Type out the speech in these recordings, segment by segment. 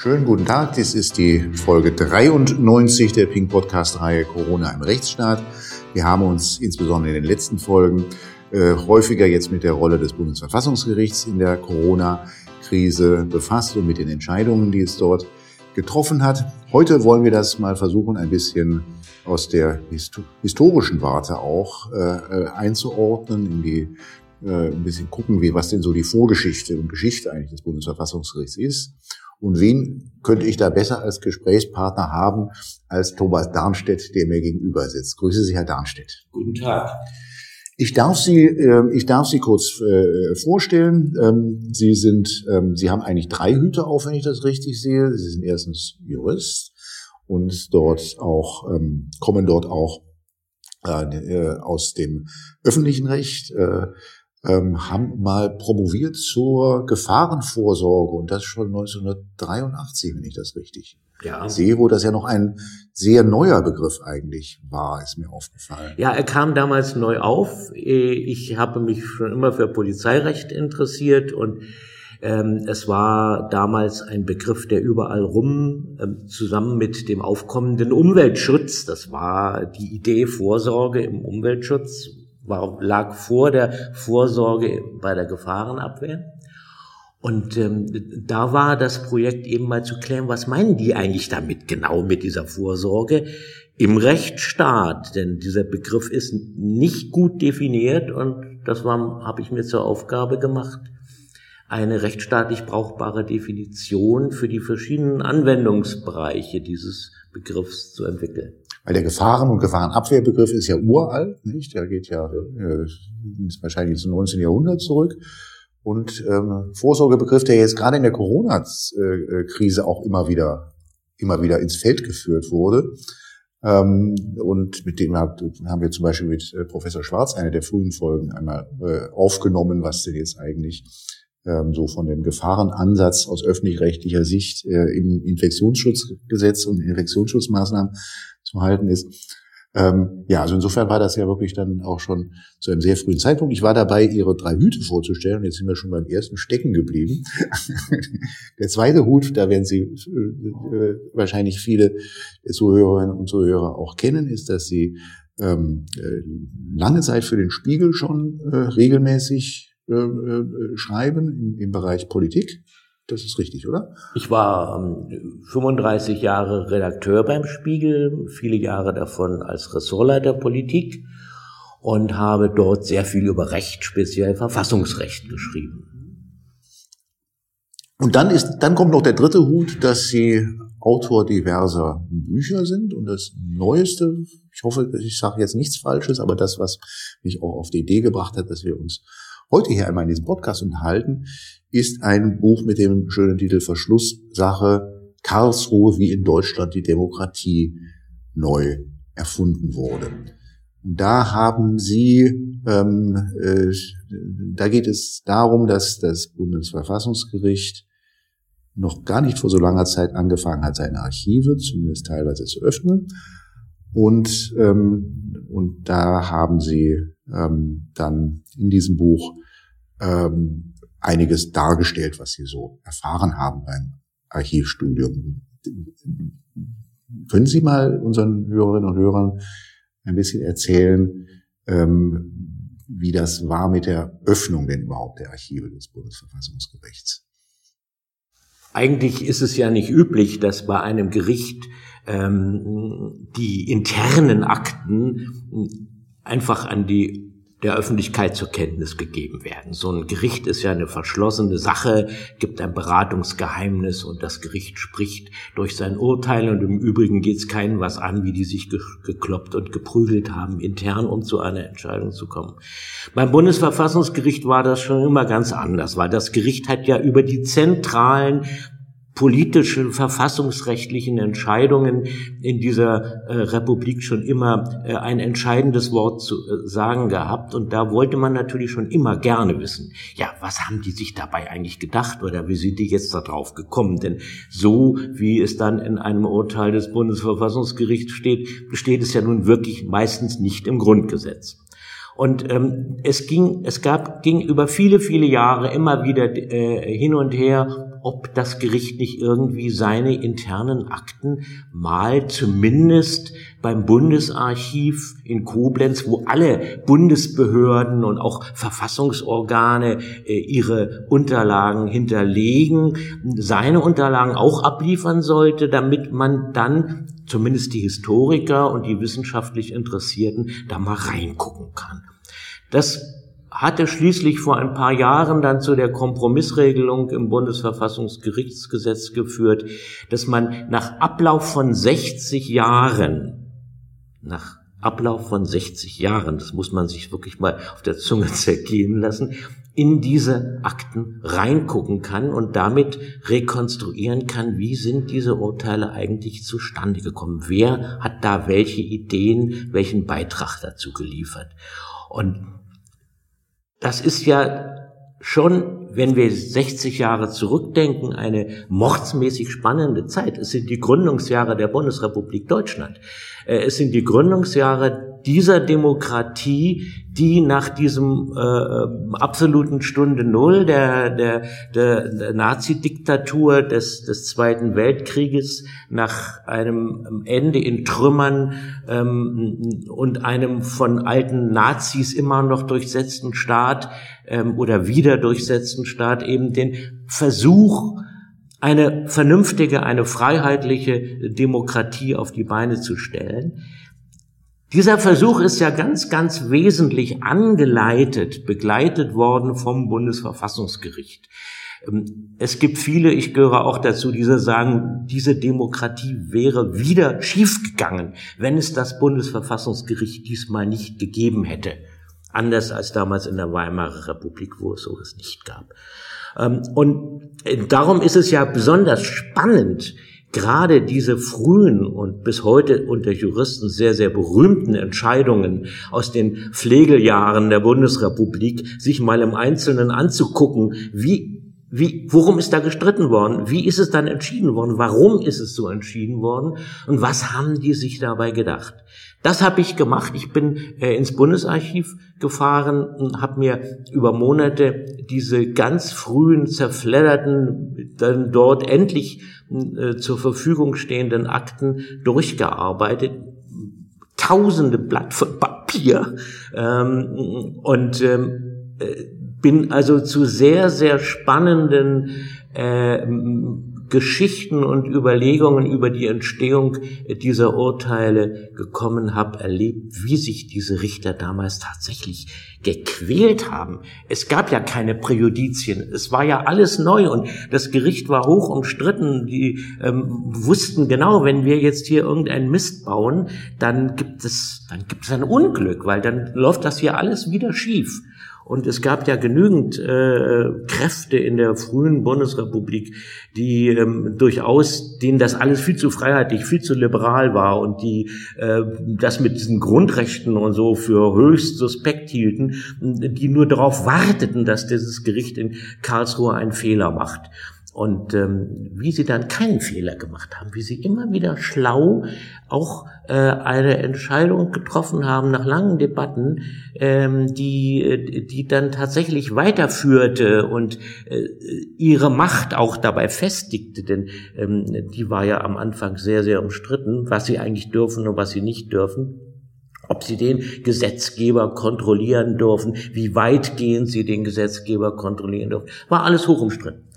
Schönen guten Tag, dies ist die Folge 93 der Pink Podcast-Reihe Corona im Rechtsstaat. Wir haben uns insbesondere in den letzten Folgen äh, häufiger jetzt mit der Rolle des Bundesverfassungsgerichts in der Corona-Krise befasst und mit den Entscheidungen, die es dort getroffen hat. Heute wollen wir das mal versuchen, ein bisschen aus der historischen Warte auch äh, einzuordnen, in die äh, ein bisschen gucken, wie was denn so die Vorgeschichte und Geschichte eigentlich des Bundesverfassungsgerichts ist. Und wen könnte ich da besser als Gesprächspartner haben als Thomas Darnstedt, der mir gegenüber sitzt? Grüße Sie, Herr Darnstedt. Guten Tag. Ich darf Sie, äh, ich darf Sie kurz äh, vorstellen. Ähm, Sie sind, ähm, Sie haben eigentlich drei Hüte auf, wenn ich das richtig sehe. Sie sind erstens Jurist und dort auch ähm, kommen dort auch äh, aus dem öffentlichen Recht. Haben mal promoviert zur Gefahrenvorsorge und das schon 1983, wenn ich das richtig ja. sehe, wo das ja noch ein sehr neuer Begriff eigentlich war, ist mir aufgefallen. Ja, er kam damals neu auf. Ich habe mich schon immer für Polizeirecht interessiert und ähm, es war damals ein Begriff, der überall rum, ähm, zusammen mit dem aufkommenden Umweltschutz, das war die Idee Vorsorge im Umweltschutz, war, lag vor der Vorsorge bei der Gefahrenabwehr. Und ähm, da war das Projekt eben mal zu klären, was meinen die eigentlich damit genau mit dieser Vorsorge im Rechtsstaat? Denn dieser Begriff ist nicht gut definiert und das habe ich mir zur Aufgabe gemacht, eine rechtsstaatlich brauchbare Definition für die verschiedenen Anwendungsbereiche dieses Begriffs zu entwickeln. Weil der Gefahren- und Gefahrenabwehrbegriff ist ja uralt, nicht? Der geht ja äh, wahrscheinlich zum 19. Jahrhundert zurück. Und ähm, Vorsorgebegriff, der jetzt gerade in der Corona-Krise auch immer wieder, immer wieder ins Feld geführt wurde. Ähm, und mit dem haben wir zum Beispiel mit äh, Professor Schwarz eine der frühen Folgen einmal äh, aufgenommen, was denn jetzt eigentlich ähm, so von dem Gefahrenansatz aus öffentlich-rechtlicher Sicht äh, im Infektionsschutzgesetz und Infektionsschutzmaßnahmen zu halten ist. Ähm, ja, also insofern war das ja wirklich dann auch schon zu einem sehr frühen Zeitpunkt. Ich war dabei, ihre drei Hüte vorzustellen. Jetzt sind wir schon beim ersten stecken geblieben. Der zweite Hut, da werden Sie äh, äh, wahrscheinlich viele Zuhörerinnen und Zuhörer auch kennen, ist, dass Sie ähm, äh, lange Zeit für den Spiegel schon äh, regelmäßig äh, äh schreiben im, im Bereich Politik. Das ist richtig, oder? Ich war ähm, 35 Jahre Redakteur beim Spiegel, viele Jahre davon als Ressortleiter Politik und habe dort sehr viel über Recht, speziell Verfassungsrecht geschrieben. Und dann ist, dann kommt noch der dritte Hut, dass Sie Autor diverser Bücher sind und das Neueste, ich hoffe, ich sage jetzt nichts Falsches, aber das, was mich auch auf die Idee gebracht hat, dass wir uns heute hier einmal in diesem Podcast unterhalten, ist ein Buch mit dem schönen Titel Verschlusssache Karlsruhe, wie in Deutschland die Demokratie neu erfunden wurde. Und da haben Sie, ähm, äh, da geht es darum, dass das Bundesverfassungsgericht noch gar nicht vor so langer Zeit angefangen hat, seine Archive zumindest teilweise zu öffnen. Und, ähm, und da haben Sie ähm, dann in diesem Buch ähm, einiges dargestellt, was Sie so erfahren haben beim Archivstudium. Können Sie mal unseren Hörerinnen und Hörern ein bisschen erzählen, ähm, wie das war mit der Öffnung denn überhaupt der Archive des Bundesverfassungsgerichts? Eigentlich ist es ja nicht üblich, dass bei einem Gericht ähm, die internen Akten einfach an die der Öffentlichkeit zur Kenntnis gegeben werden. So ein Gericht ist ja eine verschlossene Sache, gibt ein Beratungsgeheimnis und das Gericht spricht durch sein Urteil und im Übrigen geht es keinen was an, wie die sich gekloppt und geprügelt haben, intern, um zu einer Entscheidung zu kommen. Beim Bundesverfassungsgericht war das schon immer ganz anders, weil das Gericht hat ja über die zentralen politischen, verfassungsrechtlichen Entscheidungen in dieser äh, Republik schon immer äh, ein entscheidendes Wort zu äh, sagen gehabt. Und da wollte man natürlich schon immer gerne wissen, ja, was haben die sich dabei eigentlich gedacht oder wie sind die jetzt darauf gekommen? Denn so wie es dann in einem Urteil des Bundesverfassungsgerichts steht, steht es ja nun wirklich meistens nicht im Grundgesetz. Und ähm, es ging, es gab, ging über viele, viele Jahre immer wieder äh, hin und her ob das Gericht nicht irgendwie seine internen Akten mal zumindest beim Bundesarchiv in Koblenz, wo alle Bundesbehörden und auch Verfassungsorgane äh, ihre Unterlagen hinterlegen, seine Unterlagen auch abliefern sollte, damit man dann zumindest die Historiker und die wissenschaftlich Interessierten da mal reingucken kann. Das hatte schließlich vor ein paar Jahren dann zu der Kompromissregelung im Bundesverfassungsgerichtsgesetz geführt, dass man nach Ablauf von 60 Jahren, nach Ablauf von 60 Jahren, das muss man sich wirklich mal auf der Zunge zergehen lassen, in diese Akten reingucken kann und damit rekonstruieren kann, wie sind diese Urteile eigentlich zustande gekommen? Wer hat da welche Ideen, welchen Beitrag dazu geliefert? Und das ist ja schon, wenn wir 60 Jahre zurückdenken, eine mordsmäßig spannende Zeit. Es sind die Gründungsjahre der Bundesrepublik Deutschland. Äh, es sind die Gründungsjahre dieser Demokratie, die nach diesem äh, absoluten Stunde Null der, der, der, Nazi-Diktatur des, des Zweiten Weltkrieges, nach einem Ende in Trümmern ähm, und einem von alten Nazis immer noch durchsetzten Staat ähm, oder wieder durchsetzten Staat eben den Versuch, eine vernünftige, eine freiheitliche Demokratie auf die Beine zu stellen. Dieser Versuch ist ja ganz, ganz wesentlich angeleitet, begleitet worden vom Bundesverfassungsgericht. Ähm, es gibt viele, ich gehöre auch dazu, die sagen, diese Demokratie wäre wieder schiefgegangen, wenn es das Bundesverfassungsgericht diesmal nicht gegeben hätte. Anders als damals in der Weimarer Republik, wo es sowas nicht gab. Ähm, und äh, darum ist es ja besonders spannend, gerade diese frühen und bis heute unter Juristen sehr, sehr berühmten Entscheidungen aus den Pflegeljahren der Bundesrepublik sich mal im Einzelnen anzugucken, wie wie, worum ist da gestritten worden? Wie ist es dann entschieden worden? Warum ist es so entschieden worden? Und was haben die sich dabei gedacht? Das habe ich gemacht. Ich bin äh, ins Bundesarchiv gefahren und habe mir über Monate diese ganz frühen, zerfledderten, dann dort endlich äh, zur Verfügung stehenden Akten durchgearbeitet. Tausende Blatt von Papier. Ähm, und ähm, äh, bin also zu sehr, sehr spannenden äh, Geschichten und Überlegungen über die Entstehung dieser Urteile gekommen habe, erlebt, wie sich diese Richter damals tatsächlich gequält haben. Es gab ja keine Präjudizien, es war ja alles neu und das Gericht war hoch umstritten. Die ähm, wussten genau, wenn wir jetzt hier irgendeinen Mist bauen, dann gibt es, dann gibt es ein Unglück, weil dann läuft das hier alles wieder schief. Und es gab ja genügend äh, Kräfte in der frühen Bundesrepublik, die ähm, durchaus, denen das alles viel zu freiheitlich, viel zu liberal war und die äh, das mit diesen Grundrechten und so für höchst suspekt hielten, die nur darauf warteten, dass dieses Gericht in Karlsruhe einen Fehler macht. Und ähm, wie sie dann keinen Fehler gemacht haben, wie sie immer wieder schlau auch äh, eine Entscheidung getroffen haben nach langen Debatten, ähm, die, äh, die dann tatsächlich weiterführte und äh, ihre Macht auch dabei festigte, denn ähm, die war ja am Anfang sehr, sehr umstritten, was sie eigentlich dürfen und was sie nicht dürfen ob sie den Gesetzgeber kontrollieren dürfen, wie weitgehend sie den Gesetzgeber kontrollieren dürfen, war alles hoch umstritten.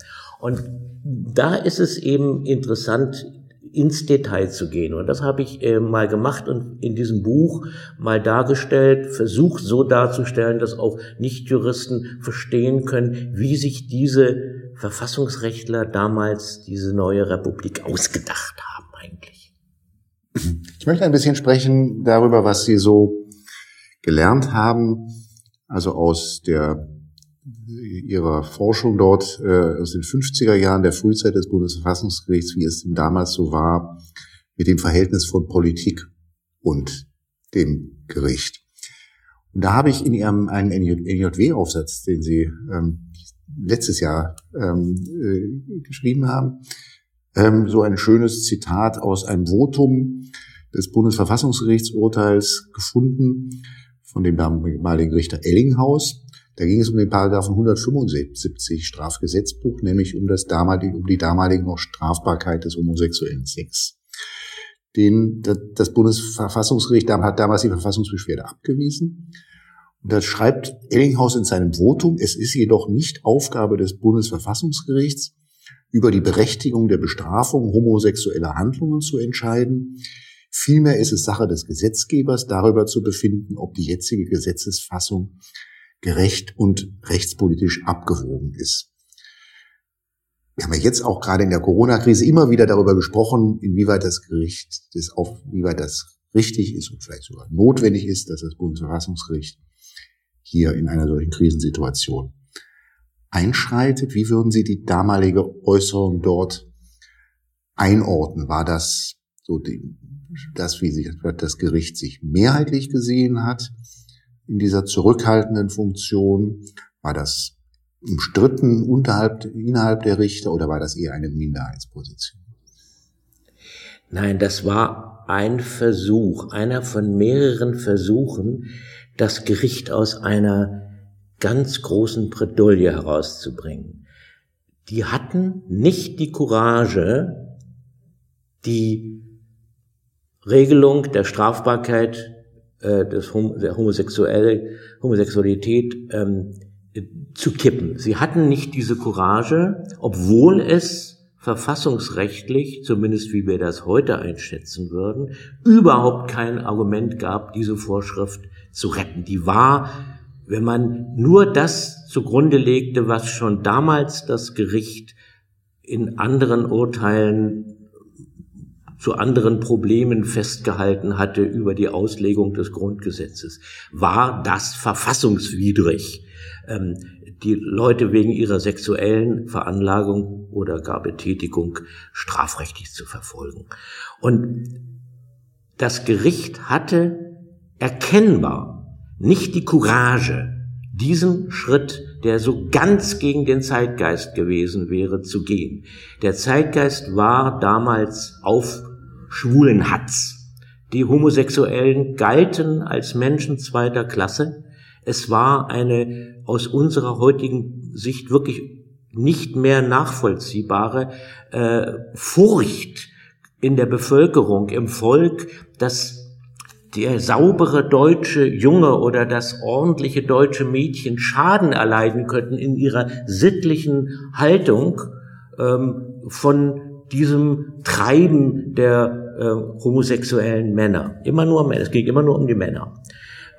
Und da ist es eben interessant, ins Detail zu gehen. Und das habe ich äh, mal gemacht und in diesem Buch mal dargestellt, versucht so darzustellen, dass auch Nichtjuristen verstehen können, wie sich diese Verfassungsrechtler damals diese neue Republik ausgedacht haben eigentlich. Ich möchte ein bisschen sprechen darüber, was Sie so gelernt haben, also aus der ihrer Forschung dort äh, aus den 50er Jahren der Frühzeit des Bundesverfassungsgerichts, wie es damals so war, mit dem Verhältnis von Politik und dem Gericht. Und da habe ich in Ihrem einen NJW-Aufsatz, den Sie ähm, letztes Jahr ähm, äh, geschrieben haben, ähm, so ein schönes Zitat aus einem Votum des Bundesverfassungsgerichtsurteils gefunden von dem damaligen Richter Ellinghaus, Da ging es um den Paragraphen 175 Strafgesetzbuch, nämlich um das damalige, um die damalige noch Strafbarkeit des homosexuellen Sex. Den, das Bundesverfassungsgericht hat damals die Verfassungsbeschwerde abgewiesen. Und da schreibt Ellinghaus in seinem Votum, es ist jedoch nicht Aufgabe des Bundesverfassungsgerichts, über die Berechtigung der Bestrafung homosexueller Handlungen zu entscheiden. Vielmehr ist es Sache des Gesetzgebers, darüber zu befinden, ob die jetzige Gesetzesfassung gerecht und rechtspolitisch abgewogen ist. Wir haben ja jetzt auch gerade in der Corona-Krise immer wieder darüber gesprochen, inwieweit das Gericht, das auf, inwieweit das richtig ist und vielleicht sogar notwendig ist, dass das Bundesverfassungsgericht hier in einer solchen Krisensituation einschreitet. Wie würden Sie die damalige Äußerung dort einordnen? War das so die, das, wie sich das Gericht sich mehrheitlich gesehen hat? In dieser zurückhaltenden Funktion? War das umstritten unterhalb, innerhalb der Richter oder war das eher eine Minderheitsposition? Nein, das war ein Versuch, einer von mehreren Versuchen, das Gericht aus einer ganz großen Bredouille herauszubringen. Die hatten nicht die Courage, die Regelung der Strafbarkeit äh, des Hom der Homosexuelle, Homosexualität ähm, zu kippen. Sie hatten nicht diese Courage, obwohl es verfassungsrechtlich, zumindest wie wir das heute einschätzen würden, überhaupt kein Argument gab, diese Vorschrift zu retten. Die war, wenn man nur das zugrunde legte, was schon damals das Gericht in anderen Urteilen zu anderen Problemen festgehalten hatte über die Auslegung des Grundgesetzes. War das verfassungswidrig, ähm, die Leute wegen ihrer sexuellen Veranlagung oder gar Betätigung strafrechtlich zu verfolgen? Und das Gericht hatte erkennbar nicht die Courage, diesen Schritt, der so ganz gegen den Zeitgeist gewesen wäre, zu gehen. Der Zeitgeist war damals auf schwulen Hatz. Die Homosexuellen galten als Menschen zweiter Klasse. Es war eine aus unserer heutigen Sicht wirklich nicht mehr nachvollziehbare äh, Furcht in der Bevölkerung, im Volk, dass der saubere deutsche Junge oder das ordentliche deutsche Mädchen Schaden erleiden könnten in ihrer sittlichen Haltung ähm, von diesem Treiben der äh, homosexuellen Männer. Immer nur Männer. Es ging immer nur um die Männer.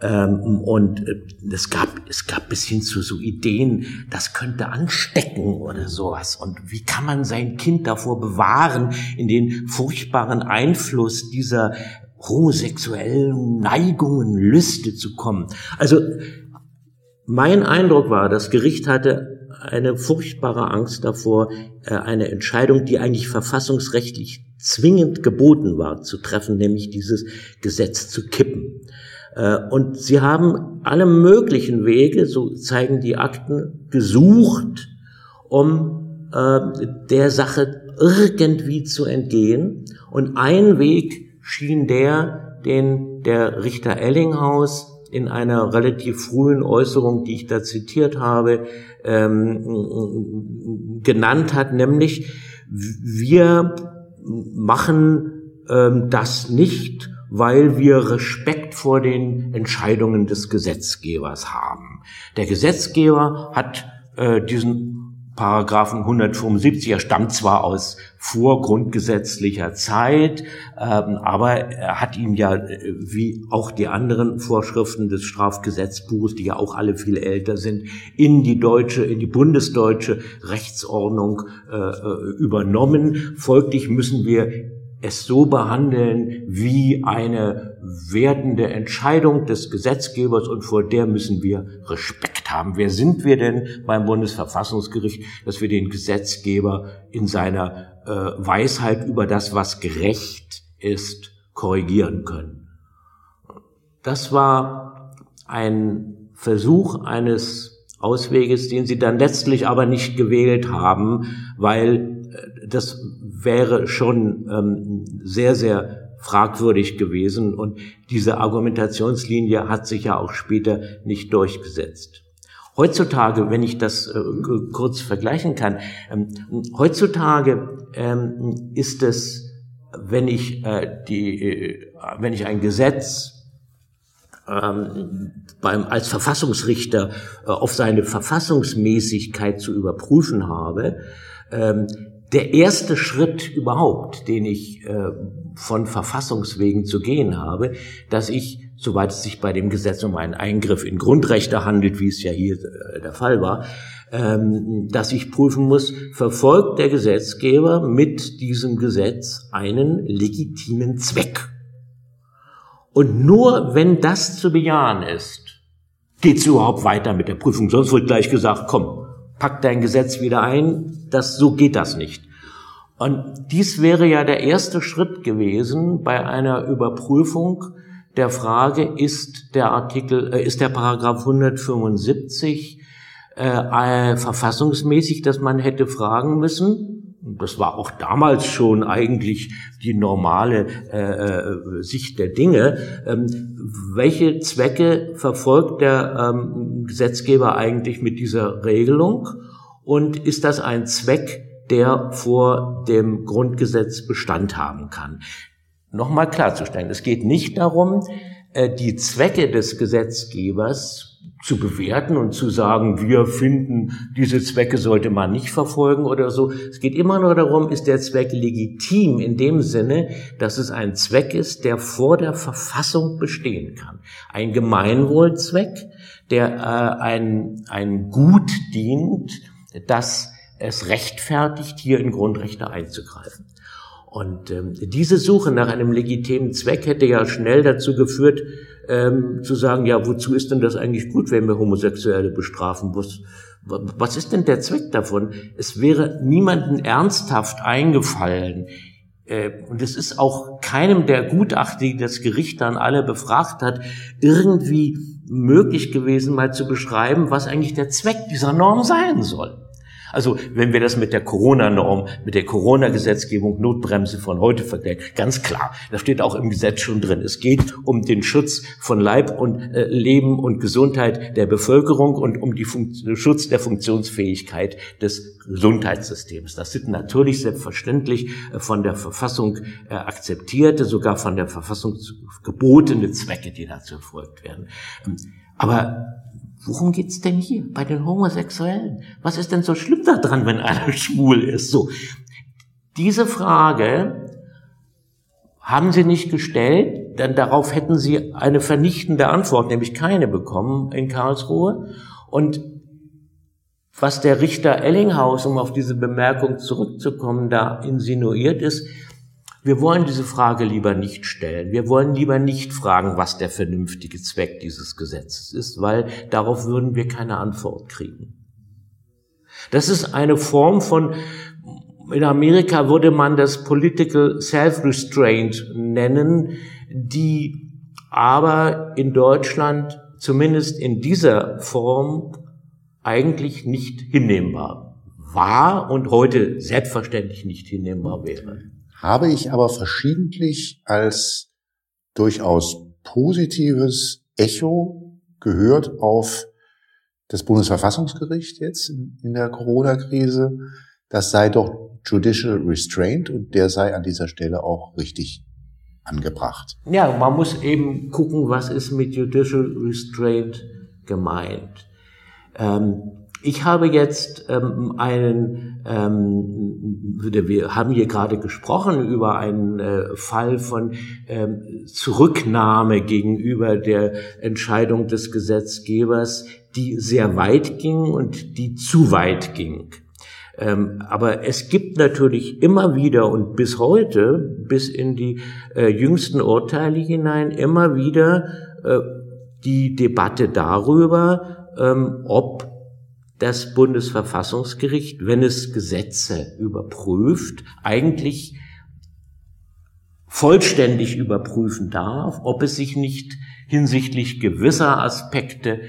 Ähm, und äh, es gab, es gab bis hin zu so Ideen, das könnte anstecken oder sowas. Und wie kann man sein Kind davor bewahren, in den furchtbaren Einfluss dieser homosexuellen Neigungen, Lüste zu kommen? Also, mein Eindruck war, das Gericht hatte eine furchtbare Angst davor, äh, eine Entscheidung, die eigentlich verfassungsrechtlich zwingend geboten war zu treffen, nämlich dieses Gesetz zu kippen. Äh, und sie haben alle möglichen Wege, so zeigen die Akten, gesucht, um äh, der Sache irgendwie zu entgehen. Und ein Weg schien der, den der Richter Ellinghaus in einer relativ frühen Äußerung, die ich da zitiert habe, ähm, genannt hat, nämlich wir machen ähm, das nicht, weil wir Respekt vor den Entscheidungen des Gesetzgebers haben. Der Gesetzgeber hat äh, diesen Paragraphen 175, er stammt zwar aus vorgrundgesetzlicher Zeit, ähm, aber er hat ihn ja, äh, wie auch die anderen Vorschriften des Strafgesetzbuches, die ja auch alle viel älter sind, in die deutsche, in die bundesdeutsche Rechtsordnung äh, äh übernommen. Folglich müssen wir es so behandeln wie eine wertende Entscheidung des Gesetzgebers und vor der müssen wir Respekt haben. Wer sind wir denn beim Bundesverfassungsgericht, dass wir den Gesetzgeber in seiner äh, Weisheit über das, was gerecht ist, korrigieren können? Das war ein Versuch eines Ausweges, den sie dann letztlich aber nicht gewählt haben, weil das wäre schon ähm, sehr, sehr fragwürdig gewesen und diese Argumentationslinie hat sich ja auch später nicht durchgesetzt. Heutzutage, wenn ich das äh, kurz vergleichen kann, ähm, heutzutage ähm, ist es, wenn ich äh, die, äh, wenn ich ein Gesetz ähm, beim, als Verfassungsrichter äh, auf seine Verfassungsmäßigkeit zu überprüfen habe, ähm, der erste Schritt überhaupt, den ich äh, von Verfassungswegen zu gehen habe, dass ich, soweit es sich bei dem Gesetz um einen Eingriff in Grundrechte handelt, wie es ja hier äh, der Fall war, ähm, dass ich prüfen muss, verfolgt der Gesetzgeber mit diesem Gesetz einen legitimen Zweck. Und nur wenn das zu bejahen ist, geht es überhaupt weiter mit der Prüfung. Sonst wird gleich gesagt, komm, pack dein Gesetz wieder ein, das, so geht das nicht. Und dies wäre ja der erste Schritt gewesen bei einer Überprüfung der Frage, ist der Artikel, äh, ist der Paragraph 175 äh, äh, verfassungsmäßig, dass man hätte fragen müssen. Das war auch damals schon eigentlich die normale äh, äh, Sicht der Dinge. Ähm, welche Zwecke verfolgt der ähm, Gesetzgeber eigentlich mit dieser Regelung? Und ist das ein Zweck, der vor dem Grundgesetz Bestand haben kann. Nochmal klarzustellen, es geht nicht darum, äh, die Zwecke des Gesetzgebers zu bewerten und zu sagen, wir finden, diese Zwecke sollte man nicht verfolgen oder so. Es geht immer nur darum, ist der Zweck legitim in dem Sinne, dass es ein Zweck ist, der vor der Verfassung bestehen kann. Ein Gemeinwohlzweck, der äh, ein, ein Gut dient, das es rechtfertigt, hier in Grundrechte einzugreifen. Und ähm, diese Suche nach einem legitimen Zweck hätte ja schnell dazu geführt, ähm, zu sagen, ja, wozu ist denn das eigentlich gut, wenn wir Homosexuelle bestrafen? Was, was ist denn der Zweck davon? Es wäre niemandem ernsthaft eingefallen. Äh, und es ist auch keinem der Gutachter, die das Gericht dann alle befragt hat, irgendwie möglich gewesen, mal zu beschreiben, was eigentlich der Zweck dieser Norm sein soll. Also wenn wir das mit der Corona-Norm, mit der Corona-Gesetzgebung, Notbremse von heute vergleichen, ganz klar, da steht auch im Gesetz schon drin. Es geht um den Schutz von Leib und äh, Leben und Gesundheit der Bevölkerung und um den Schutz der Funktionsfähigkeit des Gesundheitssystems. Das sind natürlich selbstverständlich äh, von der Verfassung äh, akzeptierte, sogar von der Verfassung gebotene Zwecke, die dazu erfolgt werden. Ähm, aber Worum geht's denn hier bei den Homosexuellen? Was ist denn so schlimm daran, wenn einer schwul ist? So. Diese Frage haben sie nicht gestellt, denn darauf hätten sie eine vernichtende Antwort, nämlich keine bekommen in Karlsruhe. Und was der Richter Ellinghaus, um auf diese Bemerkung zurückzukommen, da insinuiert ist, wir wollen diese Frage lieber nicht stellen. Wir wollen lieber nicht fragen, was der vernünftige Zweck dieses Gesetzes ist, weil darauf würden wir keine Antwort kriegen. Das ist eine Form von, in Amerika würde man das Political Self-Restraint nennen, die aber in Deutschland zumindest in dieser Form eigentlich nicht hinnehmbar war und heute selbstverständlich nicht hinnehmbar wäre habe ich aber verschiedentlich als durchaus positives Echo gehört auf das Bundesverfassungsgericht jetzt in, der Corona-Krise. Das sei doch Judicial Restraint und der sei an dieser Stelle auch richtig angebracht. Ja, man muss eben gucken, was ist mit Judicial Restraint gemeint. Ähm, ich habe jetzt ähm, einen, ähm, wir haben hier gerade gesprochen über einen äh, Fall von ähm, Zurücknahme gegenüber der Entscheidung des Gesetzgebers, die sehr weit ging und die zu weit ging. Ähm, aber es gibt natürlich immer wieder und bis heute, bis in die äh, jüngsten Urteile hinein, immer wieder äh, die Debatte darüber, ähm, ob das Bundesverfassungsgericht, wenn es Gesetze überprüft, eigentlich vollständig überprüfen darf, ob es sich nicht hinsichtlich gewisser Aspekte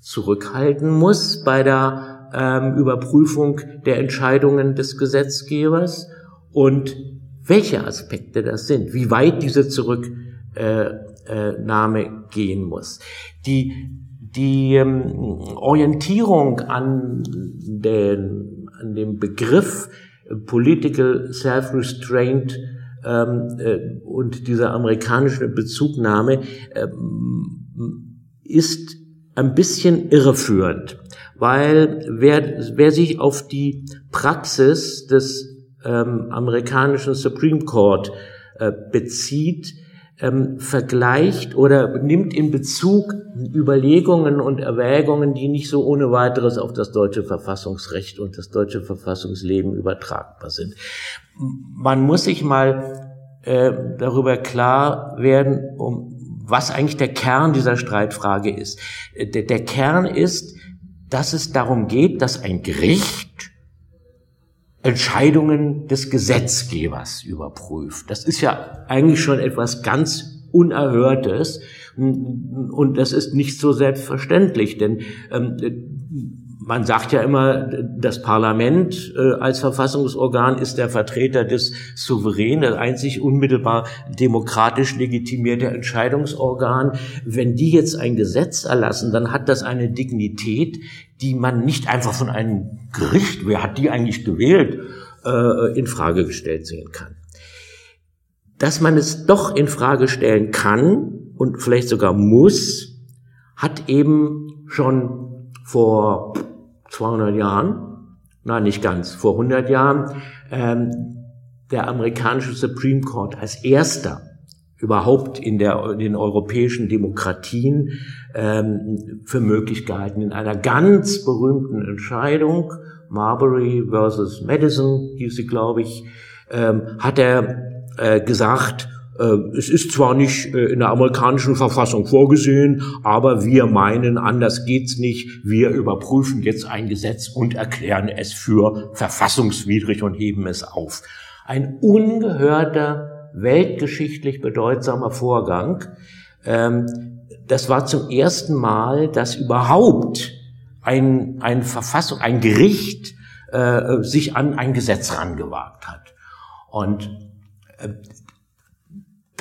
zurückhalten muss bei der ähm, Überprüfung der Entscheidungen des Gesetzgebers und welche Aspekte das sind, wie weit diese Zurücknahme äh, äh, gehen muss. Die die ähm, Orientierung an den, an dem Begriff Political Self-Restraint ähm, äh, und dieser amerikanische Bezugnahme ähm, ist ein bisschen irreführend, weil wer, wer sich auf die Praxis des ähm, amerikanischen Supreme Court äh, bezieht, ähm, vergleicht oder nimmt in Bezug Überlegungen und Erwägungen, die nicht so ohne weiteres auf das deutsche Verfassungsrecht und das deutsche Verfassungsleben übertragbar sind. Man muss sich mal äh, darüber klar werden, um was eigentlich der Kern dieser Streitfrage ist. Äh, der, der Kern ist, dass es darum geht, dass ein Gericht Entscheidungen des Gesetzgebers überprüft. Das ist ja eigentlich schon etwas ganz Unerhörtes und das ist nicht so selbstverständlich, denn ähm, man sagt ja immer, das Parlament äh, als Verfassungsorgan ist der Vertreter des Souverän, das einzig unmittelbar demokratisch legitimierte Entscheidungsorgan. Wenn die jetzt ein Gesetz erlassen, dann hat das eine Dignität, die man nicht einfach von einem Gericht, wer hat die eigentlich gewählt, äh, in Frage gestellt sehen kann. Dass man es doch in Frage stellen kann und vielleicht sogar muss, hat eben schon vor 200 Jahren, nein, nicht ganz, vor 100 Jahren, ähm, der amerikanische Supreme Court als erster überhaupt in, der, in den europäischen Demokratien ähm, für möglich gehalten. In einer ganz berühmten Entscheidung, Marbury versus Madison, hieß sie, glaube ich, ähm, hat er äh, gesagt, es ist zwar nicht äh, in der amerikanischen Verfassung vorgesehen, aber wir meinen, anders geht's nicht. Wir überprüfen jetzt ein Gesetz und erklären es für verfassungswidrig und heben es auf. Ein ungehörter, weltgeschichtlich bedeutsamer Vorgang. Ähm, das war zum ersten Mal, dass überhaupt ein, ein Verfassung, ein Gericht äh, sich an ein Gesetz rangewagt hat. Und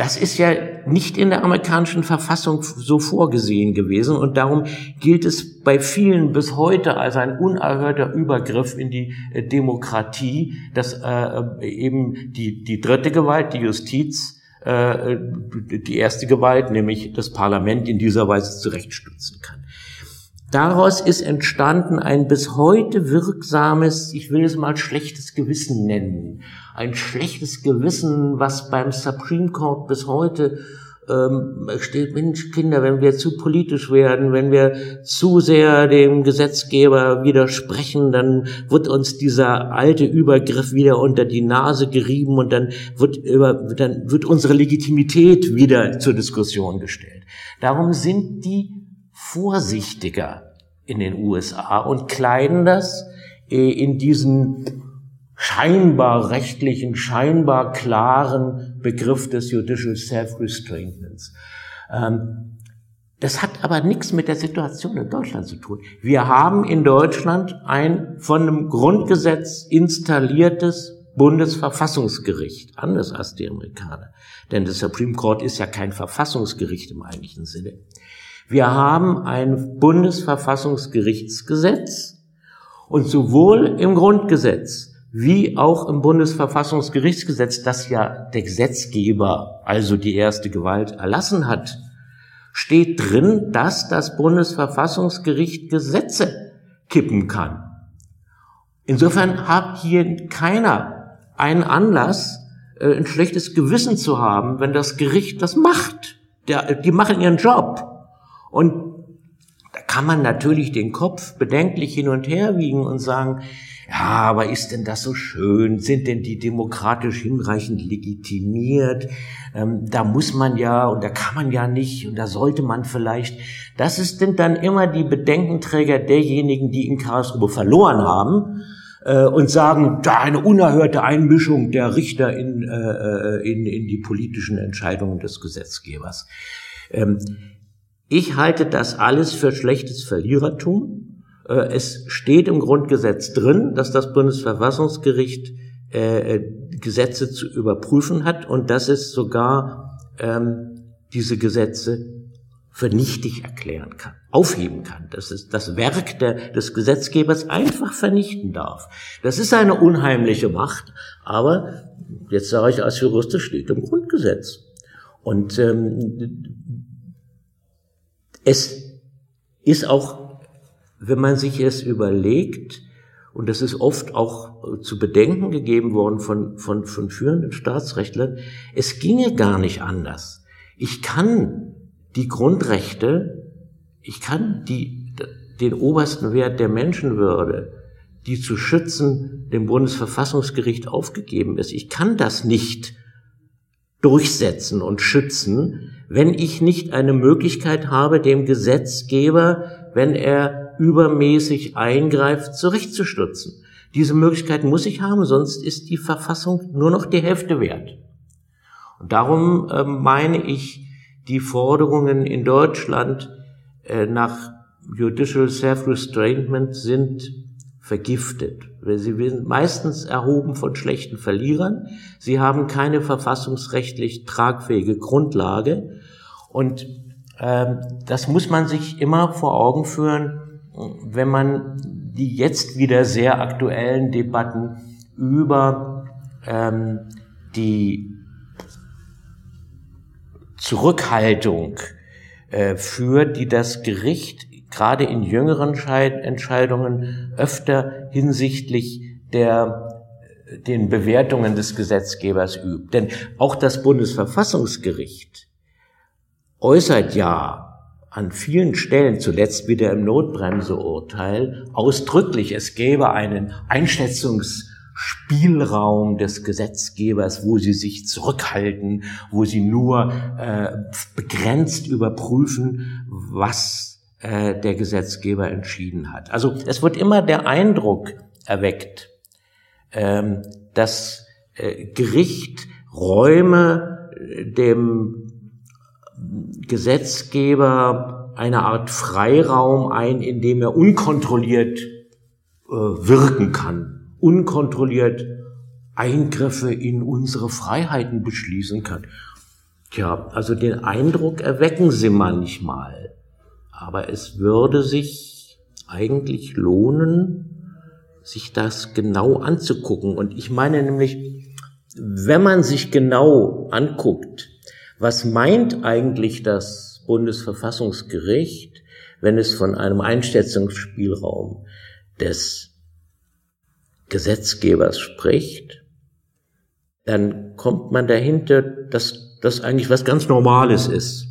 das ist ja nicht in der amerikanischen Verfassung so vorgesehen gewesen und darum gilt es bei vielen bis heute als ein unerhörter Übergriff in die äh, Demokratie, dass äh, eben die, die dritte Gewalt, die Justiz, äh, die erste Gewalt, nämlich das Parlament, in dieser Weise zurechtstützen kann. Daraus ist entstanden ein bis heute wirksames, ich will es mal schlechtes Gewissen nennen, ein schlechtes Gewissen, was beim Supreme Court bis heute ähm, steht, Mensch, Kinder, wenn wir zu politisch werden, wenn wir zu sehr dem Gesetzgeber widersprechen, dann wird uns dieser alte Übergriff wieder unter die Nase gerieben und dann wird, über, dann wird unsere Legitimität wieder zur Diskussion gestellt. Darum sind die vorsichtiger in den USA und kleiden das äh, in diesen scheinbar rechtlichen, scheinbar klaren Begriff des Judicial Self-Restrainments. Ähm, das hat aber nichts mit der Situation in Deutschland zu tun. Wir haben in Deutschland ein von einem Grundgesetz installiertes Bundesverfassungsgericht, anders als die Amerikaner. Denn das Supreme Court ist ja kein Verfassungsgericht im eigentlichen Sinne. Wir haben ein Bundesverfassungsgerichtsgesetz und sowohl im Grundgesetz wie auch im Bundesverfassungsgerichtsgesetz, das ja der Gesetzgeber, also die erste Gewalt, erlassen hat, steht drin, dass das Bundesverfassungsgericht Gesetze kippen kann. Insofern hat hier keiner einen Anlass, äh, ein schlechtes Gewissen zu haben, wenn das Gericht das macht. Die machen ihren Job. Und da kann man natürlich den Kopf bedenklich hin und her wiegen und sagen, ja, aber ist denn das so schön? Sind denn die demokratisch hinreichend legitimiert? Ähm, da muss man ja und da kann man ja nicht und da sollte man vielleicht. Das ist denn dann immer die Bedenkenträger derjenigen, die in Karlsruhe verloren haben äh, und sagen, da eine unerhörte Einmischung der Richter in, äh, äh in, in die politischen Entscheidungen des Gesetzgebers. Ähm, ich halte das alles für schlechtes Verlierertum. Äh, es steht im Grundgesetz drin, dass das Bundesverfassungsgericht äh, Gesetze zu überprüfen hat und dass es sogar ähm, diese Gesetze für nichtig erklären kann, aufheben kann, dass es das Werk der, des Gesetzgebers einfach vernichten darf. Das ist eine unheimliche Macht, aber jetzt sage ich als Jurist, das steht im Grundgesetz. Und ähm, es ist auch, wenn man sich es überlegt, und das ist oft auch zu bedenken gegeben worden von, von, von führenden Staatsrechtlern, es ginge gar nicht anders. Ich kann die Grundrechte, ich kann die, den obersten Wert der Menschenwürde, die zu schützen, dem Bundesverfassungsgericht aufgegeben ist. Ich kann das nicht durchsetzen und schützen, wenn ich nicht eine Möglichkeit habe, dem Gesetzgeber, wenn er übermäßig eingreift, zurechtzustürzen. Diese Möglichkeit muss ich haben, sonst ist die Verfassung nur noch die Hälfte wert. Und darum äh, meine ich, die Forderungen in Deutschland äh, nach Judicial Self-Restrainment sind vergiftet. Sie werden meistens erhoben von schlechten Verlierern. Sie haben keine verfassungsrechtlich tragfähige Grundlage. Und ähm, das muss man sich immer vor Augen führen, wenn man die jetzt wieder sehr aktuellen Debatten über ähm, die Zurückhaltung äh, führt, die das Gericht gerade in jüngeren Entscheidungen öfter hinsichtlich der den Bewertungen des Gesetzgebers übt. Denn auch das Bundesverfassungsgericht äußert ja an vielen Stellen, zuletzt wieder im Notbremseurteil, ausdrücklich, es gäbe einen Einschätzungs Spielraum des Gesetzgebers, wo sie sich zurückhalten, wo sie nur äh, begrenzt überprüfen, was äh, der Gesetzgeber entschieden hat. Also es wird immer der Eindruck erweckt, ähm, dass äh, Gericht Räume äh, dem Gesetzgeber eine Art Freiraum ein, in dem er unkontrolliert äh, wirken kann unkontrolliert Eingriffe in unsere Freiheiten beschließen kann. Tja, also den Eindruck erwecken sie manchmal. Aber es würde sich eigentlich lohnen, sich das genau anzugucken. Und ich meine nämlich, wenn man sich genau anguckt, was meint eigentlich das Bundesverfassungsgericht, wenn es von einem Einschätzungsspielraum des Gesetzgebers spricht, dann kommt man dahinter, dass das eigentlich was ganz Normales ist.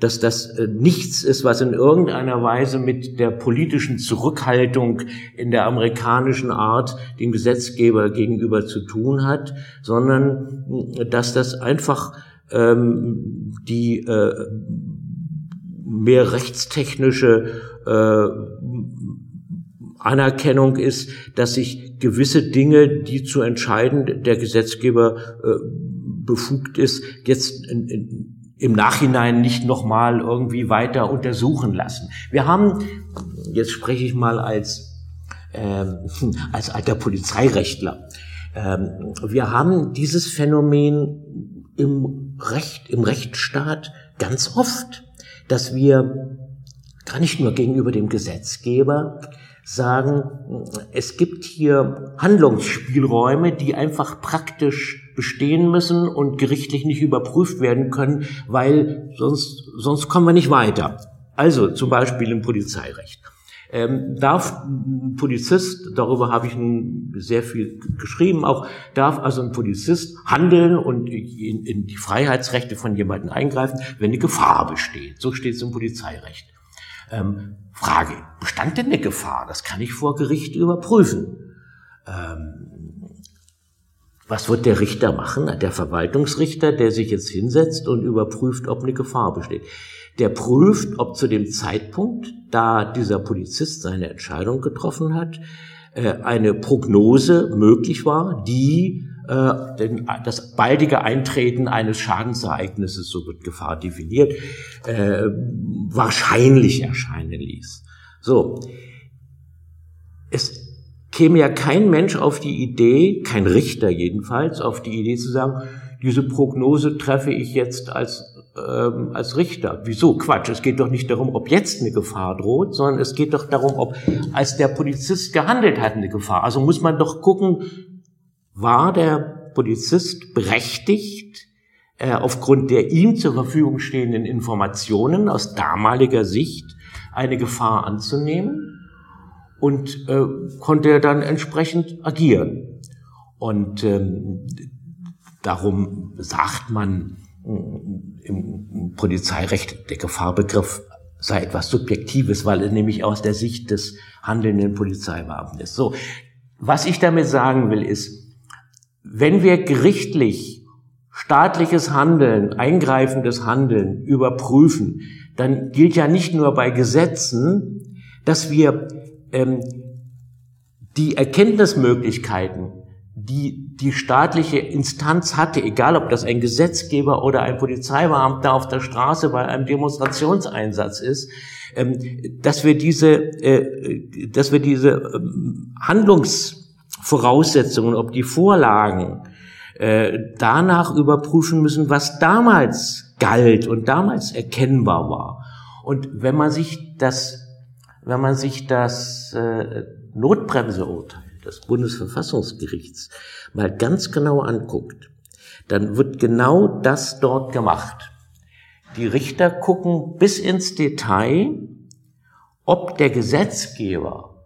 Dass das äh, nichts ist, was in irgendeiner Weise mit der politischen Zurückhaltung in der amerikanischen Art dem Gesetzgeber gegenüber zu tun hat, sondern äh, dass das einfach ähm, die äh, mehr rechtstechnische äh, Anerkennung ist, dass sich gewisse Dinge, die zu entscheiden der Gesetzgeber äh, befugt ist, jetzt in, in, im Nachhinein nicht nochmal irgendwie weiter untersuchen lassen. Wir haben, jetzt spreche ich mal als, ähm, als alter Polizeirechtler, ähm, wir haben dieses Phänomen im Recht, im Rechtsstaat ganz oft, dass wir gar nicht nur gegenüber dem Gesetzgeber, sagen, es gibt hier Handlungsspielräume, die einfach praktisch bestehen müssen und gerichtlich nicht überprüft werden können, weil sonst, sonst kommen wir nicht weiter. Also zum Beispiel im Polizeirecht. Ähm, darf ein Polizist, darüber habe ich sehr viel geschrieben, auch darf also ein Polizist handeln und in, in die Freiheitsrechte von jemandem eingreifen, wenn eine Gefahr besteht. So steht es im Polizeirecht. Ähm, Frage, bestand denn eine Gefahr? Das kann ich vor Gericht überprüfen. Ähm, was wird der Richter machen? Der Verwaltungsrichter, der sich jetzt hinsetzt und überprüft, ob eine Gefahr besteht. Der prüft, ob zu dem Zeitpunkt, da dieser Polizist seine Entscheidung getroffen hat, äh, eine Prognose möglich war, die äh, das baldige Eintreten eines Schadensereignisses, so wird Gefahr definiert, äh, wahrscheinlich erscheinen ließ. So. Es käme ja kein Mensch auf die Idee, kein Richter jedenfalls, auf die Idee zu sagen, diese Prognose treffe ich jetzt als ähm, als Richter. Wieso? Quatsch. Es geht doch nicht darum, ob jetzt eine Gefahr droht, sondern es geht doch darum, ob als der Polizist gehandelt hat eine Gefahr. Also muss man doch gucken, war der Polizist berechtigt, äh, aufgrund der ihm zur Verfügung stehenden Informationen aus damaliger Sicht eine Gefahr anzunehmen und äh, konnte er dann entsprechend agieren. Und ähm, darum sagt man im Polizeirecht, der Gefahrbegriff sei etwas Subjektives, weil er nämlich aus der Sicht des handelnden Polizeibeamten ist. So, was ich damit sagen will, ist, wenn wir gerichtlich staatliches Handeln, eingreifendes Handeln überprüfen, dann gilt ja nicht nur bei Gesetzen, dass wir ähm, die Erkenntnismöglichkeiten, die die staatliche Instanz hatte, egal ob das ein Gesetzgeber oder ein Polizeibeamter auf der Straße bei einem Demonstrationseinsatz ist, ähm, dass wir diese, äh, dass wir diese ähm, Handlungsvoraussetzungen, ob die Vorlagen, äh, danach überprüfen müssen, was damals galt und damals erkennbar war. Und wenn man sich das, wenn man sich das äh, Notbremseurteil des Bundesverfassungsgerichts mal ganz genau anguckt, dann wird genau das dort gemacht. Die Richter gucken bis ins Detail, ob der Gesetzgeber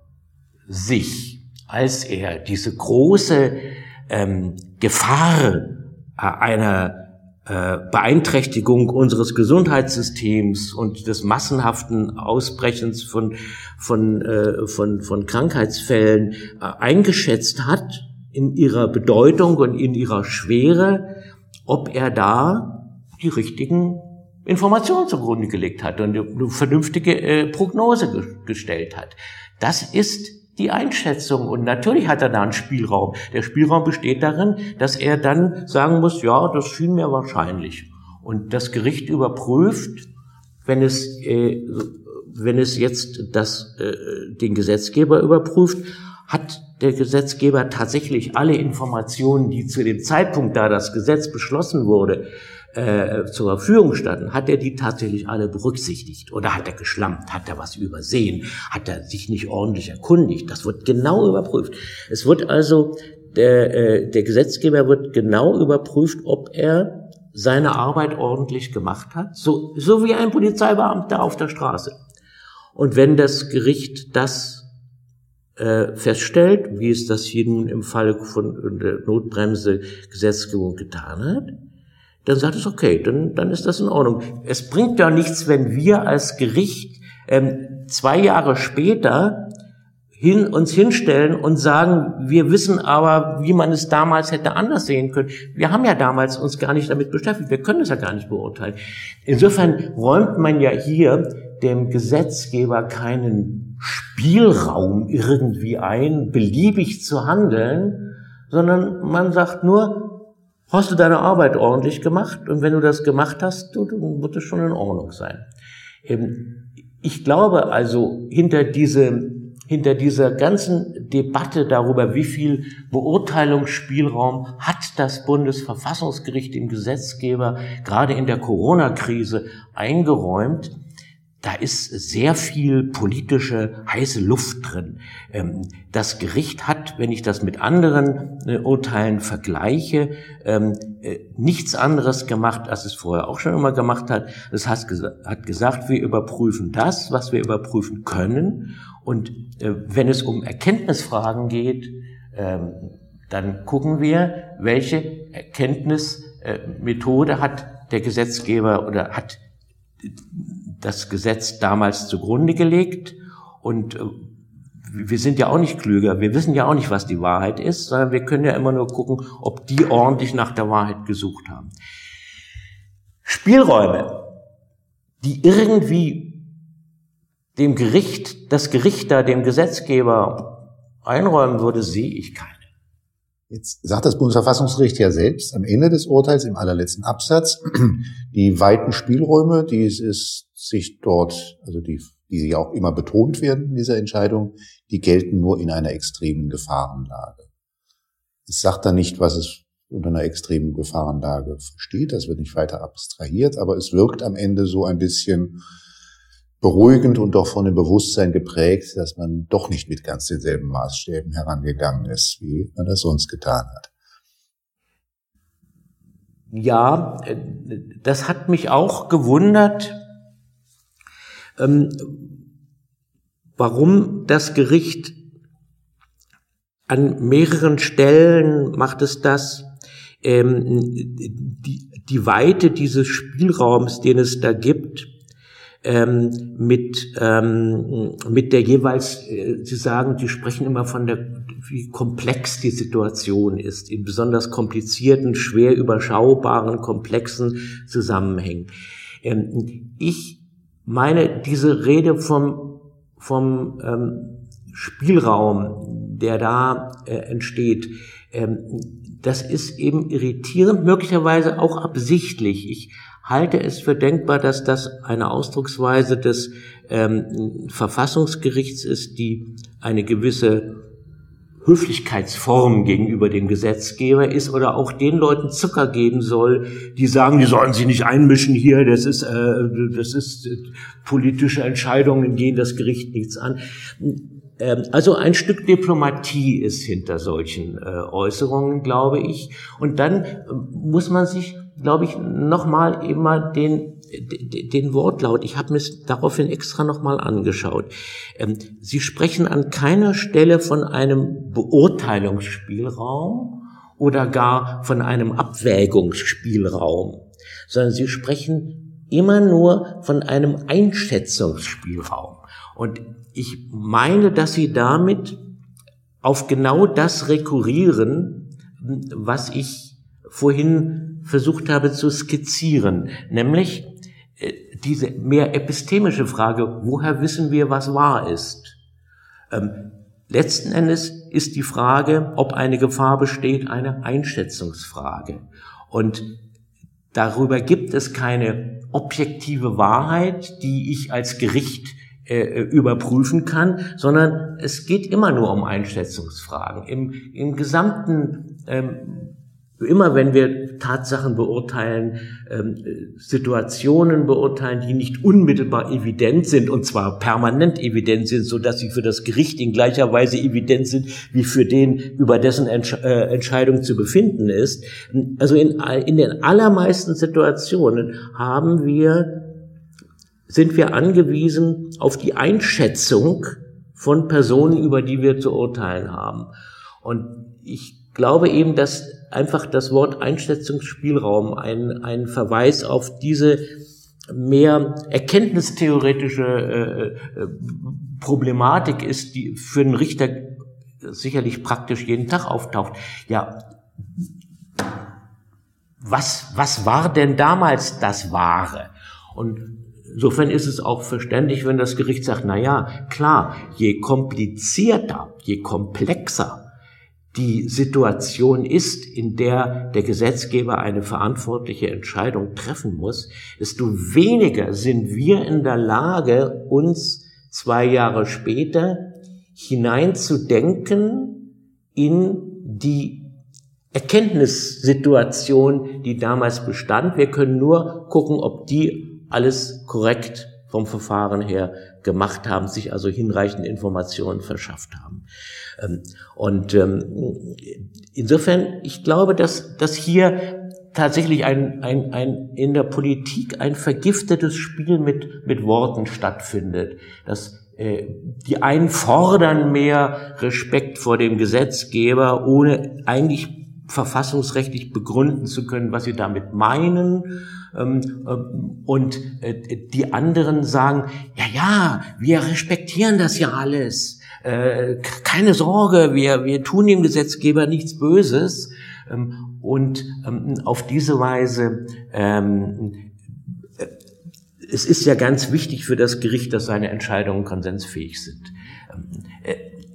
sich, als er diese große ähm, Gefahr äh, einer Beeinträchtigung unseres Gesundheitssystems und des massenhaften Ausbrechens von, von, äh, von, von Krankheitsfällen äh, eingeschätzt hat in ihrer Bedeutung und in ihrer Schwere, ob er da die richtigen Informationen zugrunde gelegt hat und eine vernünftige äh, Prognose gestellt hat. Das ist die Einschätzung. Und natürlich hat er da einen Spielraum. Der Spielraum besteht darin, dass er dann sagen muss, ja, das schien mir wahrscheinlich. Und das Gericht überprüft, wenn es, äh, wenn es jetzt das, äh, den Gesetzgeber überprüft, hat der Gesetzgeber tatsächlich alle Informationen, die zu dem Zeitpunkt, da das Gesetz beschlossen wurde, äh, zur Verfügung standen, hat er die tatsächlich alle berücksichtigt? Oder hat er geschlampt? Hat er was übersehen? Hat er sich nicht ordentlich erkundigt? Das wird genau überprüft. Es wird also, der, äh, der Gesetzgeber wird genau überprüft, ob er seine Arbeit ordentlich gemacht hat, so, so wie ein Polizeibeamter auf der Straße. Und wenn das Gericht das äh, feststellt, wie es das hier nun im Falle von der Notbremse-Gesetzgebung getan hat, dann sagt es, okay, dann, dann ist das in Ordnung. Es bringt ja nichts, wenn wir als Gericht ähm, zwei Jahre später hin, uns hinstellen und sagen, wir wissen aber, wie man es damals hätte anders sehen können. Wir haben ja damals uns gar nicht damit beschäftigt. Wir können es ja gar nicht beurteilen. Insofern räumt man ja hier dem Gesetzgeber keinen Spielraum irgendwie ein, beliebig zu handeln, sondern man sagt nur, hast du deine Arbeit ordentlich gemacht und wenn du das gemacht hast, dann wird es schon in Ordnung sein. Ähm, ich glaube also, hinter diese, hinter dieser ganzen Debatte darüber, wie viel Beurteilungsspielraum hat das Bundesverfassungsgericht dem Gesetzgeber gerade in der Corona-Krise eingeräumt, da ist sehr viel politische heiße Luft drin. Ähm, das Gericht hat, wenn ich das mit anderen äh, Urteilen vergleiche, ähm, äh, nichts anderes gemacht, als es vorher auch schon immer gemacht hat. Es hat gesagt, wir überprüfen das, was wir überprüfen können. Und äh, wenn es um Erkenntnisfragen geht, ähm, dann gucken wir, welche Erkenntnismethode hat der Gesetzgeber oder hat das Gesetz damals zugrunde gelegt und äh, wir sind ja auch nicht klüger, wir wissen ja auch nicht, was die Wahrheit ist, sondern wir können ja immer nur gucken, ob die ordentlich nach der Wahrheit gesucht haben. Spielräume, die irgendwie dem Gericht, das Gericht da dem Gesetzgeber einräumen würde, sehe ich keine. Jetzt sagt das Bundesverfassungsgericht ja selbst am Ende des Urteils im allerletzten Absatz, die weiten Spielräume, die es ist, sich dort, also die, die sie auch immer betont werden in dieser Entscheidung, die gelten nur in einer extremen Gefahrenlage. Es sagt da nicht, was es unter einer extremen Gefahrenlage versteht. Das wird nicht weiter abstrahiert, aber es wirkt am Ende so ein bisschen beruhigend und doch von dem Bewusstsein geprägt, dass man doch nicht mit ganz denselben Maßstäben herangegangen ist, wie man das sonst getan hat. Ja, äh, das hat mich auch gewundert, warum das Gericht an mehreren Stellen macht es das, ähm, die, die Weite dieses Spielraums, den es da gibt, ähm, mit, ähm, mit der jeweils, äh, Sie sagen, die sprechen immer von der, wie komplex die Situation ist, in besonders komplizierten, schwer überschaubaren, komplexen Zusammenhängen. Ähm, ich meine, diese Rede vom, vom ähm, Spielraum, der da äh, entsteht, ähm, das ist eben irritierend, möglicherweise auch absichtlich. Ich halte es für denkbar, dass das eine Ausdrucksweise des ähm, Verfassungsgerichts ist, die eine gewisse Höflichkeitsform gegenüber dem Gesetzgeber ist oder auch den Leuten Zucker geben soll, die sagen, die sollen sich nicht einmischen hier, das ist, äh, das ist äh, politische Entscheidungen gehen das Gericht nichts an. Ähm, also ein Stück Diplomatie ist hinter solchen äh, Äußerungen, glaube ich. Und dann äh, muss man sich glaube ich, nochmal immer den, den Wortlaut. Ich habe mir daraufhin extra nochmal angeschaut. Ähm, Sie sprechen an keiner Stelle von einem Beurteilungsspielraum oder gar von einem Abwägungsspielraum, sondern Sie sprechen immer nur von einem Einschätzungsspielraum. Und ich meine, dass Sie damit auf genau das rekurrieren, was ich vorhin versucht habe zu skizzieren, nämlich diese mehr epistemische Frage, woher wissen wir, was wahr ist? Ähm, letzten Endes ist die Frage, ob eine Gefahr besteht, eine Einschätzungsfrage. Und darüber gibt es keine objektive Wahrheit, die ich als Gericht äh, überprüfen kann, sondern es geht immer nur um Einschätzungsfragen. Im, im gesamten ähm, Immer wenn wir Tatsachen beurteilen, ähm, Situationen beurteilen, die nicht unmittelbar evident sind, und zwar permanent evident sind, so dass sie für das Gericht in gleicher Weise evident sind, wie für den, über dessen Entsch äh, Entscheidung zu befinden ist. Also in, in den allermeisten Situationen haben wir, sind wir angewiesen auf die Einschätzung von Personen, über die wir zu urteilen haben. Und ich glaube eben, dass einfach das Wort Einschätzungsspielraum ein, ein Verweis auf diese mehr erkenntnistheoretische äh, äh, Problematik ist, die für einen Richter sicherlich praktisch jeden Tag auftaucht. Ja, was, was war denn damals das Wahre? Und insofern ist es auch verständlich, wenn das Gericht sagt, na ja, klar, je komplizierter, je komplexer die Situation ist, in der der Gesetzgeber eine verantwortliche Entscheidung treffen muss, desto weniger sind wir in der Lage, uns zwei Jahre später hineinzudenken in die Erkenntnissituation, die damals bestand. Wir können nur gucken, ob die alles korrekt vom Verfahren her gemacht haben, sich also hinreichend Informationen verschafft haben. Ähm, und ähm, insofern, ich glaube, dass, dass hier tatsächlich ein, ein, ein in der Politik ein vergiftetes Spiel mit, mit Worten stattfindet. Dass äh, die einen fordern mehr Respekt vor dem Gesetzgeber, ohne eigentlich verfassungsrechtlich begründen zu können, was sie damit meinen. Ähm, ähm, und äh, die anderen sagen, ja, ja, wir respektieren das ja alles. Äh, keine Sorge, wir, wir tun dem Gesetzgeber nichts Böses. Ähm, und auf diese Weise äh, es ist ja ganz wichtig für das Gericht, dass seine Entscheidungen konsensfähig sind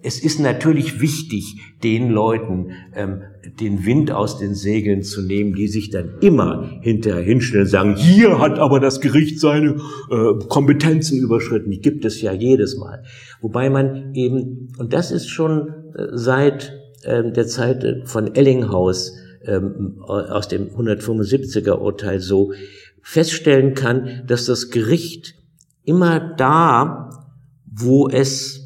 es ist natürlich wichtig, den Leuten ähm, den Wind aus den Segeln zu nehmen, die sich dann immer hinterher hinstellen und sagen, hier hat aber das Gericht seine äh, Kompetenzen überschritten. Die gibt es ja jedes Mal. Wobei man eben, und das ist schon äh, seit äh, der Zeit von Ellinghaus ähm, aus dem 175er Urteil so feststellen kann, dass das Gericht immer da, wo es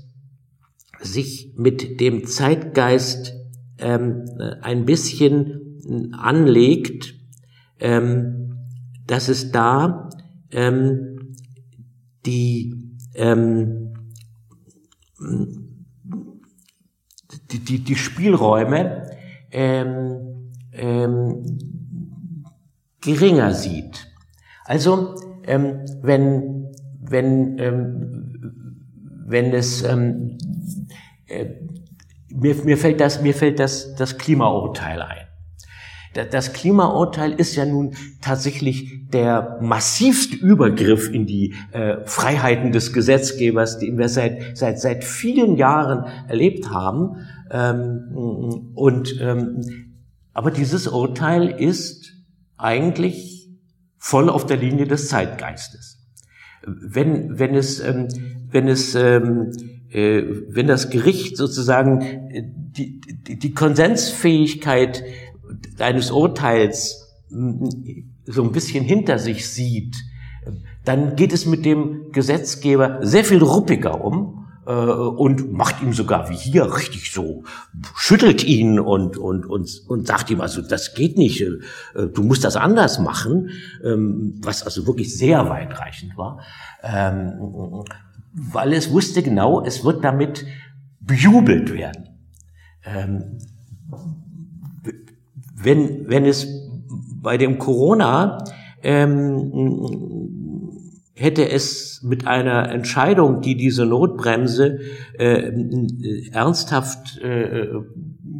sich mit dem Zeitgeist ähm, ein bisschen anlegt, ähm, dass es da ähm, die, ähm, die, die, die Spielräume ähm, ähm, geringer sieht. Also ähm, wenn wenn ähm, wenn es ähm, äh, mir, mir fällt das mir fällt das das Klimaurteil ein. Das Klimaurteil ist ja nun tatsächlich der massivste Übergriff in die äh, Freiheiten des Gesetzgebers, den wir seit, seit, seit vielen Jahren erlebt haben. Ähm, und, ähm, aber dieses Urteil ist eigentlich voll auf der Linie des Zeitgeistes. Wenn, wenn es, ähm, wenn es, ähm, äh, wenn das Gericht sozusagen äh, die, die, die Konsensfähigkeit eines Urteils so ein bisschen hinter sich sieht, dann geht es mit dem Gesetzgeber sehr viel ruppiger um äh, und macht ihm sogar wie hier richtig so, schüttelt ihn und, und, und, und sagt ihm, also das geht nicht, äh, du musst das anders machen, ähm, was also wirklich sehr weitreichend war, ähm, weil es wusste genau, es wird damit bejubelt werden. Ähm, wenn, wenn es bei dem Corona ähm, hätte es mit einer Entscheidung, die diese Notbremse äh, ernsthaft äh,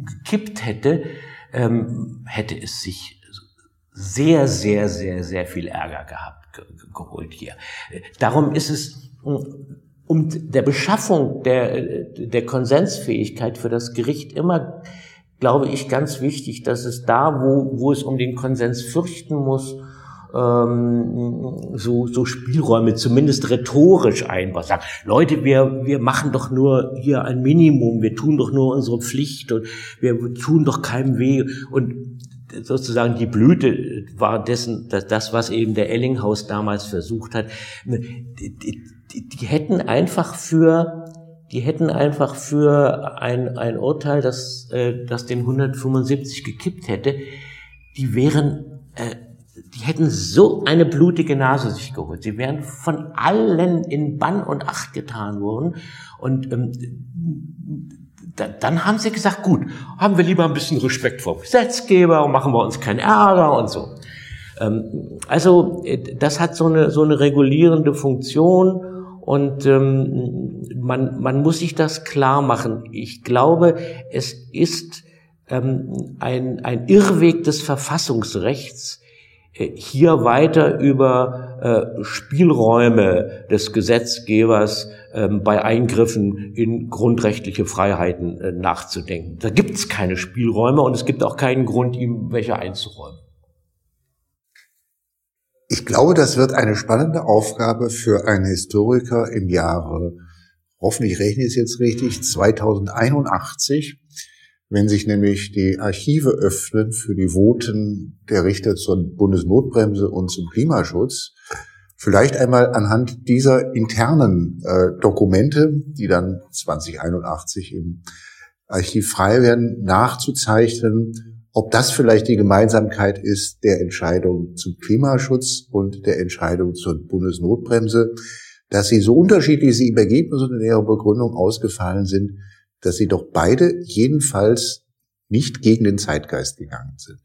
gekippt hätte, ähm, hätte es sich sehr, sehr, sehr, sehr viel Ärger gehabt, ge geholt hier. Darum ist es um der Beschaffung der, der Konsensfähigkeit für das Gericht immer glaube ich, ganz wichtig, dass es da, wo, wo es um den Konsens fürchten muss, ähm, so, so Spielräume zumindest rhetorisch einbaut. Sagt, Leute, wir, wir machen doch nur hier ein Minimum, wir tun doch nur unsere Pflicht und wir tun doch keinem weh. Und sozusagen die Blüte war dessen, das, was eben der Ellinghaus damals versucht hat. Die, die, die hätten einfach für die hätten einfach für ein, ein Urteil, das, äh, das den 175 gekippt hätte, die wären, äh, die hätten so eine blutige Nase sich geholt. Sie wären von allen in Bann und Acht getan worden. Und ähm, da, dann haben sie gesagt, gut, haben wir lieber ein bisschen Respekt vor Gesetzgeber und machen wir uns keinen Ärger und so. Ähm, also äh, das hat so eine, so eine regulierende Funktion und ähm, man, man muss sich das klar machen. Ich glaube, es ist ähm, ein, ein Irrweg des Verfassungsrechts, äh, hier weiter über äh, Spielräume des Gesetzgebers äh, bei Eingriffen in grundrechtliche Freiheiten äh, nachzudenken. Da gibt es keine Spielräume und es gibt auch keinen Grund, ihm welche einzuräumen. Ich glaube, das wird eine spannende Aufgabe für einen Historiker im Jahre, hoffentlich rechne ich es jetzt richtig, 2081, wenn sich nämlich die Archive öffnen für die Voten der Richter zur Bundesnotbremse und zum Klimaschutz. Vielleicht einmal anhand dieser internen äh, Dokumente, die dann 2081 im Archiv frei werden, nachzuzeichnen, ob das vielleicht die Gemeinsamkeit ist der Entscheidung zum Klimaschutz und der Entscheidung zur Bundesnotbremse, dass sie so unterschiedlich sie im Ergebnis und in ihrer Begründung ausgefallen sind, dass sie doch beide jedenfalls nicht gegen den Zeitgeist gegangen sind.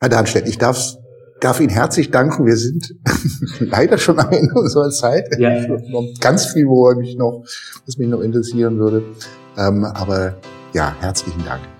Herr Darnstedt, ich darf, darf Ihnen herzlich danken. Wir sind leider schon am Ende unserer Zeit. Ja. Noch ganz viel, wo mich noch, was mich noch interessieren würde. Ähm, aber ja, herzlichen Dank.